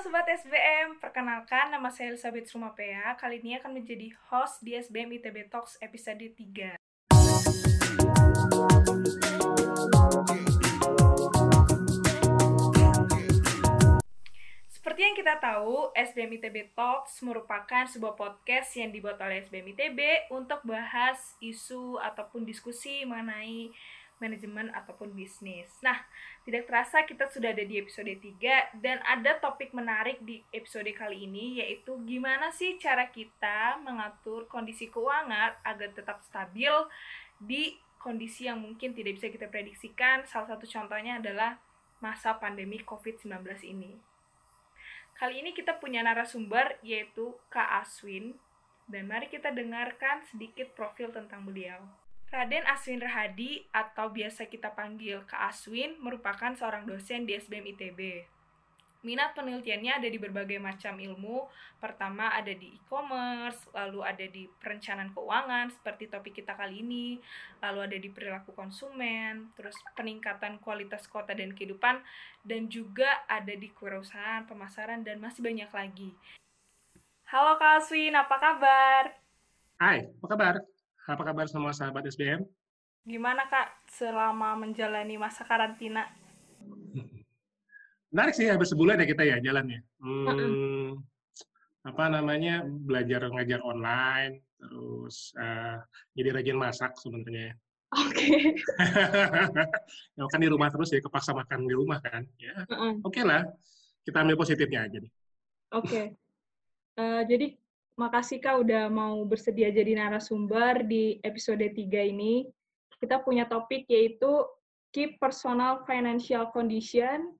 Sobat SBM, perkenalkan nama saya Elizabeth Rumapea. Kali ini akan menjadi host di SBM ITB Talks episode 3. Seperti yang kita tahu, SBM ITB Talks merupakan sebuah podcast yang dibuat oleh SBM ITB untuk bahas isu ataupun diskusi mengenai manajemen ataupun bisnis. Nah, tidak terasa kita sudah ada di episode 3 dan ada topik menarik di episode kali ini yaitu gimana sih cara kita mengatur kondisi keuangan agar tetap stabil di kondisi yang mungkin tidak bisa kita prediksikan. Salah satu contohnya adalah masa pandemi COVID-19 ini. Kali ini kita punya narasumber yaitu Kak Aswin dan mari kita dengarkan sedikit profil tentang beliau. Raden Aswin Rahadi atau biasa kita panggil Kak Aswin merupakan seorang dosen di SBM ITB. Minat penelitiannya ada di berbagai macam ilmu. Pertama ada di e-commerce, lalu ada di perencanaan keuangan seperti topik kita kali ini, lalu ada di perilaku konsumen, terus peningkatan kualitas kota dan kehidupan, dan juga ada di kewirausahaan, pemasaran, dan masih banyak lagi. Halo Kak Aswin, apa kabar? Hai, apa kabar? Apa kabar semua sahabat SBM? Gimana Kak selama menjalani masa karantina? Menarik sih, hampir sebulan ya kita ya jalannya. Hmm, apa namanya, belajar ngajar online, terus uh, jadi rajin masak sebenarnya. Oke. Okay. ya kan di rumah terus ya, kepaksa makan di rumah kan. Ya, uh -uh. oke okay lah. Kita ambil positifnya aja nih. Oke. Okay. Uh, jadi Makasih Kak udah mau bersedia jadi narasumber di episode 3 ini. Kita punya topik yaitu Keep Personal Financial Condition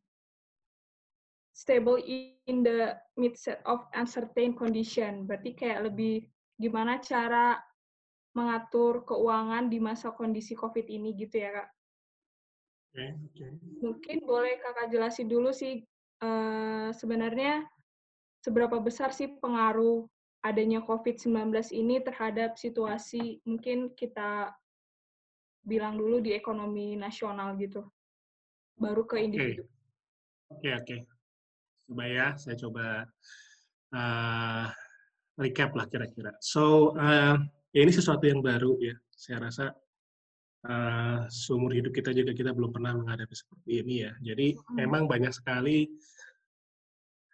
Stable in the midst of uncertain condition. Berarti kayak lebih gimana cara mengatur keuangan di masa kondisi COVID ini gitu ya Kak? Okay, okay. Mungkin boleh Kakak jelasin dulu sih uh, sebenarnya seberapa besar sih pengaruh adanya COVID-19 ini terhadap situasi mungkin kita bilang dulu di ekonomi nasional gitu, baru ke individu. Oke, okay. oke. Okay, Coba ya, saya coba uh, recap lah kira-kira. So, uh, ya ini sesuatu yang baru ya. Saya rasa uh, seumur hidup kita juga kita belum pernah menghadapi seperti ini ya. Jadi hmm. memang banyak sekali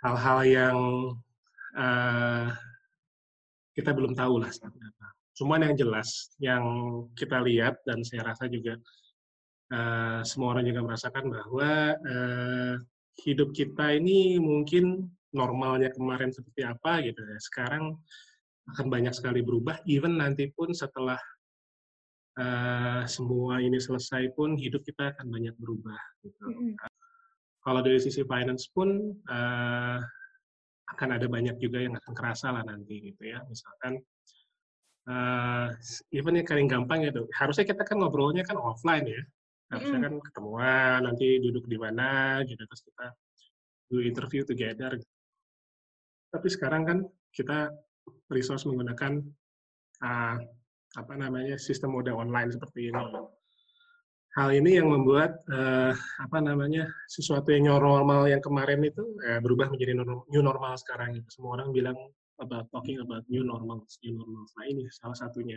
hal-hal yang uh, kita belum tahu lah seperti apa. Cuman yang jelas, yang kita lihat dan saya rasa juga uh, semua orang juga merasakan bahwa uh, hidup kita ini mungkin normalnya kemarin seperti apa gitu ya. Sekarang akan banyak sekali berubah. Even nanti pun setelah uh, semua ini selesai pun hidup kita akan banyak berubah. Gitu. Mm -hmm. Kalau dari sisi finance pun uh, akan ada banyak juga yang akan kerasa lah nanti gitu ya. Misalkan uh, even yang paling gampang gitu, harusnya kita kan ngobrolnya kan offline ya. Harusnya kan ketemuan, nanti duduk di mana gitu, terus kita do interview together. Tapi sekarang kan kita resource menggunakan uh, apa namanya sistem mode online seperti ini hal ini yang membuat uh, apa namanya sesuatu yang normal yang kemarin itu uh, berubah menjadi new normal sekarang itu semua orang bilang about talking about new normal new normal nah ini salah satunya.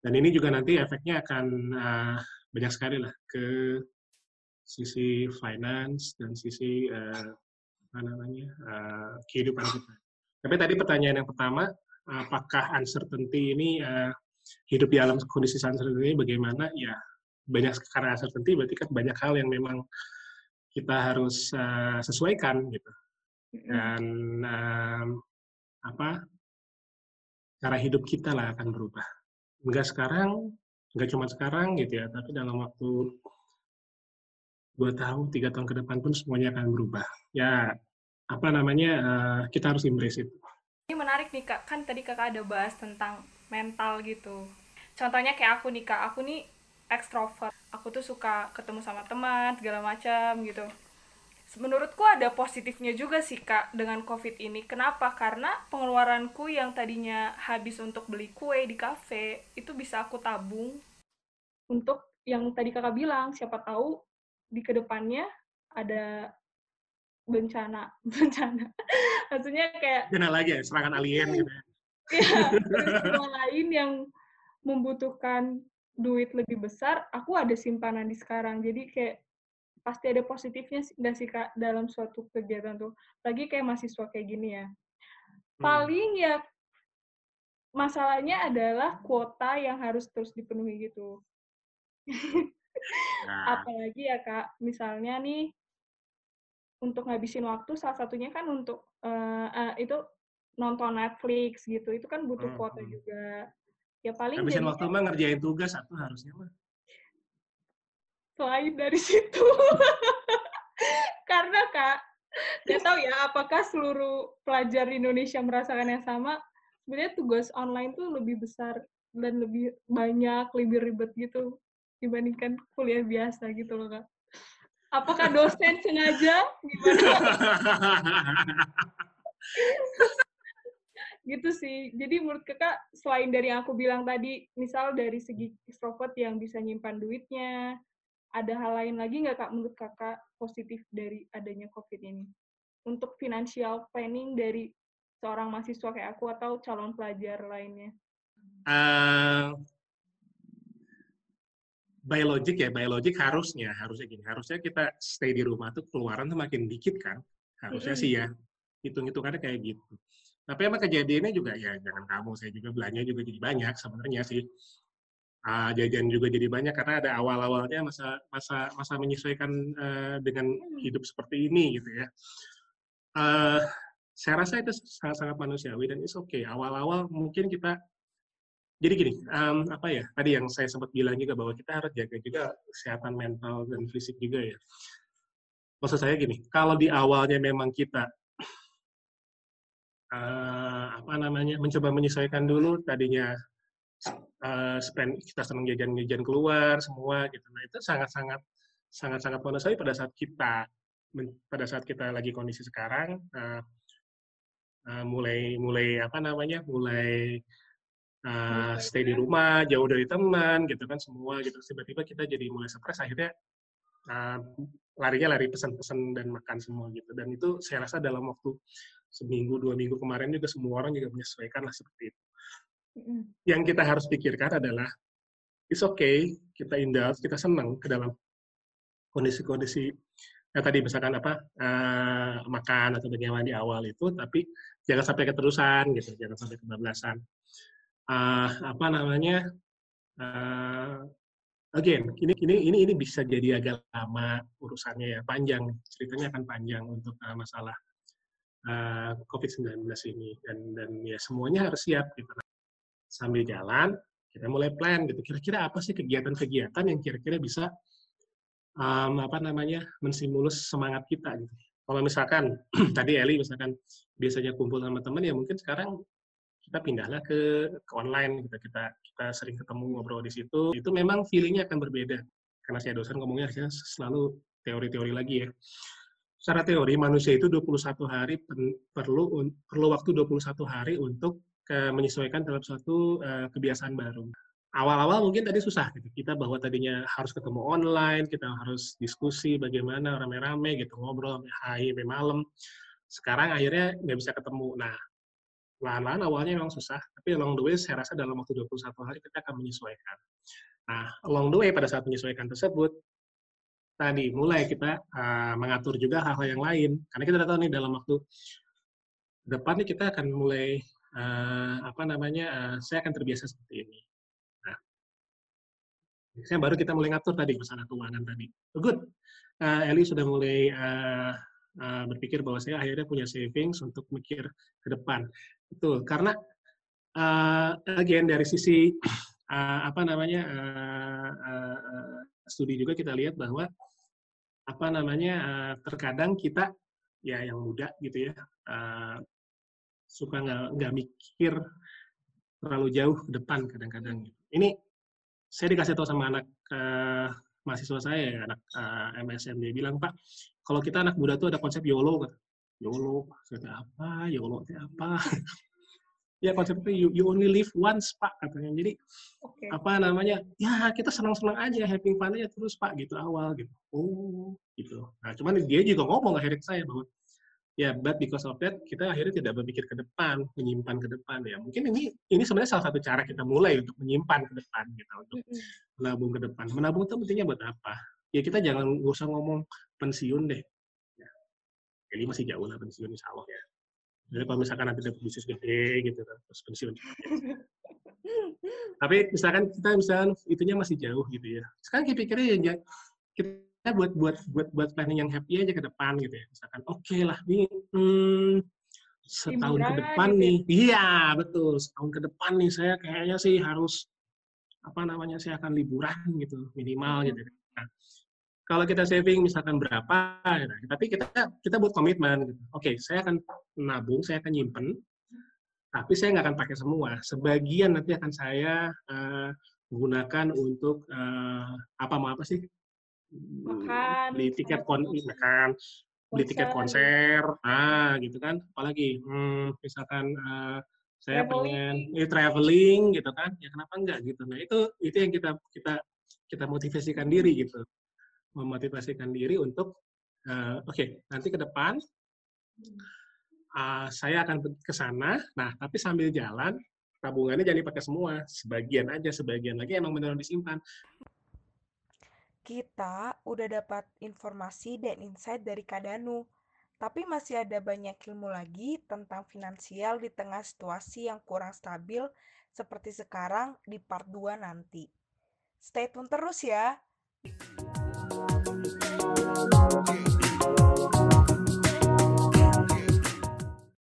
Dan ini juga nanti efeknya akan uh, banyak sekali lah ke sisi finance dan sisi uh, apa namanya uh, kehidupan kita. Tapi tadi pertanyaan yang pertama apakah uncertainty ini uh, hidup di alam kondisi uncertainty ini bagaimana? Ya banyak karena uncertainty berarti kan banyak hal yang memang kita harus uh, sesuaikan gitu. Dan um, apa cara hidup kita lah akan berubah. Enggak sekarang enggak cuma sekarang gitu ya tapi dalam waktu dua tahun tiga tahun ke depan pun semuanya akan berubah. Ya apa namanya uh, kita harus embrace itu. Ini menarik nih kak. Kan tadi kakak ada bahas tentang mental gitu. Contohnya kayak aku nih kak. Aku nih ekstrovert. Aku tuh suka ketemu sama teman segala macam gitu. Menurutku ada positifnya juga sih kak dengan covid ini. Kenapa? Karena pengeluaranku yang tadinya habis untuk beli kue di kafe itu bisa aku tabung. Untuk yang tadi kakak bilang siapa tahu di ke depannya ada bencana bencana. Maksudnya kayak bencana lagi ya serangan alien gitu ya. Ya peristiwa lain yang membutuhkan duit lebih besar aku ada simpanan di sekarang. Jadi kayak pasti ada positifnya nggak sih kak dalam suatu kegiatan tuh? Lagi kayak mahasiswa kayak gini ya. Hmm. paling ya masalahnya adalah kuota yang harus terus dipenuhi gitu. Nah, apalagi ya kak misalnya nih untuk ngabisin waktu salah satunya kan untuk eh, eh, itu nonton Netflix gitu itu kan butuh Hmm, kuota hmm. juga ya paling habisin waktu mah ngerjain tugas satu harusnya mah. Selain dari situ. Karena kak nggak tahu ya apakah seluruh pelajar di Indonesia merasakan yang sama? Sebenarnya tugas online tuh lebih besar dan lebih banyak lebih ribet gitu dibandingkan kuliah biasa gitu loh kak. Apakah dosen sengaja? Gimana gitu sih. Jadi menurut kakak selain dari yang aku bilang tadi misal dari segi extrovert yang bisa nyimpan duitnya ada hal lain lagi nggak kak menurut kakak positif dari adanya covid ini? Untuk financial planning dari seorang mahasiswa kayak aku atau calon pelajar lainnya? Eh, biologik ya, biologik harusnya, harusnya gini, harusnya kita stay di rumah tuh keluaran tuh makin dikit kan, harusnya Mm-mm. sih ya, hitung-hitungannya kayak gitu. Tapi emang kejadiannya juga ya jangan kamu, saya juga belanja juga jadi banyak sebenarnya sih. Ah, jajan juga jadi banyak karena ada awal-awalnya masa masa masa menyesuaikan eh, dengan hidup seperti ini gitu ya. Eh, saya rasa itu sangat-sangat manusiawi dan it's okay. Awal-awal mungkin kita jadi gini, em, apa ya? Tadi yang saya sempat bilang juga bahwa kita harus jaga juga kesehatan mental dan fisik juga ya. Maksud saya gini, kalau di awalnya memang kita eh, apa namanya mencoba menyesuaikan dulu tadinya eh, spend kita senang jajan-jajan keluar semua gitu. Nah itu sangat-sangat sangat-sangat manusiawi pada saat kita men- pada saat kita lagi kondisi sekarang eh, eh, mulai mulai apa namanya mulai uh, stay di rumah, jauh dari teman, gitu kan semua gitu. Tiba-tiba kita jadi mulai stres, akhirnya uh, larinya lari pesan-pesan dan makan semua gitu. Dan itu saya rasa dalam waktu seminggu dua minggu kemarin juga semua orang juga menyesuaikan lah seperti itu. Yang kita harus pikirkan adalah it's okay, kita indulge, kita senang ke dalam kondisi-kondisi ya tadi misalkan apa uh, makan atau bagaimana di awal itu, tapi jangan sampai keterusan gitu, jangan sampai kebablasan uh, apa namanya uh, again ini ini ini ini bisa jadi agak lama urusannya ya panjang. Ceritanya akan panjang untuk uh, masalah uh, COVID-19 ini. Dan dan ya semuanya harus siap gitu. Sambil jalan kita mulai plan gitu. Kira-kira apa sih kegiatan-kegiatan yang kira-kira bisa um, apa namanya menstimulus semangat kita gitu? Kalau misalkan tadi Eli misalkan biasanya kumpul sama teman ya mungkin sekarang kita pindahlah ke, ke online kita kita kita sering ketemu ngobrol di situ. Itu memang feelingnya akan berbeda. Karena saya dosen ngomongnya selalu teori-teori lagi ya. Secara teori manusia itu 21 hari pen- perlu un- perlu waktu 21 hari untuk ke, menyesuaikan dalam suatu uh, kebiasaan baru. Awal-awal mungkin tadi susah gitu. Kita bahwa tadinya harus ketemu online kita harus diskusi bagaimana rame-rame gitu ngobrol hari sampai malam. Sekarang akhirnya nggak bisa ketemu. Nah lahan-lahan awalnya memang susah, tapi along the way saya rasa dalam waktu 21 hari kita akan menyesuaikan. Nah, along the way pada saat menyesuaikan tersebut, tadi mulai kita uh, mengatur juga hal-hal yang lain. Karena kita tahu nih dalam waktu depan nih kita akan mulai uh, apa namanya, uh, saya akan terbiasa seperti ini. Nah, saya baru kita mulai ngatur tadi masalah keuangan tadi. Good. Uh, Eli sudah mulai uh, uh, berpikir bahwa saya akhirnya punya savings untuk mikir ke depan. Betul, karena uh, again dari sisi uh, apa namanya uh, uh, studi juga kita lihat bahwa apa namanya uh, terkadang kita ya yang muda gitu ya uh, suka nggak mikir terlalu jauh ke depan kadang-kadang. gitu. Ini saya dikasih tahu sama anak uh, mahasiswa saya, anak uh, MSN dia bilang Pak, kalau kita anak muda tuh ada konsep YOLO, kata. YOLO, kata apa? YOLO itu apa? ya konsepnya you, you only live once pak katanya jadi Oke. apa namanya ya kita senang-senang aja having fun aja terus pak gitu awal gitu oh gitu nah cuman dia juga ngomong akhirnya ke saya bahwa ya but because of that kita akhirnya tidak berpikir ke depan menyimpan ke depan ya mungkin ini ini sebenarnya salah satu cara kita mulai untuk menyimpan ke depan gitu untuk menabung ke depan menabung itu pentingnya buat apa ya kita jangan nggak usah ngomong pensiun deh. Ya. ini masih jauh lah pensiun insya Allah ya. Jadi kalau misalkan nanti dapat bisnis gede gitu kan, terus pensiun tapi misalkan kita misalkan itunya masih jauh gitu ya. Sekarang kita pikirnya ya ja- kita buat buat buat buat planning yang happy aja ke depan gitu ya. Misalkan oke lah ini hmm, setahun ke depan gitu ya. nih. Iya betul. Setahun ke depan nih saya kayaknya sih harus apa namanya saya akan liburan gitu minimal gitu. Nah, kalau kita saving misalkan berapa gitu, tapi kita kita buat komitmen gitu. oke saya akan nabung saya akan nyimpen tapi saya nggak akan pakai semua. Sebagian nanti akan saya eh, gunakan untuk eh, apa mau apa sih? Makan, beli tiket kon makan, beli tiket konser. ah gitu kan. Apalagi hmm, misalkan eh, saya pengen Traveling. eh, traveling gitu kan, ya kenapa enggak gitu. Nah itu itu yang kita kita kita motivasikan diri gitu, memotivasikan diri untuk eh, oke nanti ke depan uh, saya akan ke sana. Nah, tapi sambil jalan, tabungannya jangan dipakai semua. Sebagian aja, sebagian lagi emang benar disimpan. Kita udah dapat informasi dan insight dari Kak Danu, tapi masih ada banyak ilmu lagi tentang finansial di tengah situasi yang kurang stabil seperti sekarang di part 2 nanti. Stay tune terus ya. Yeah.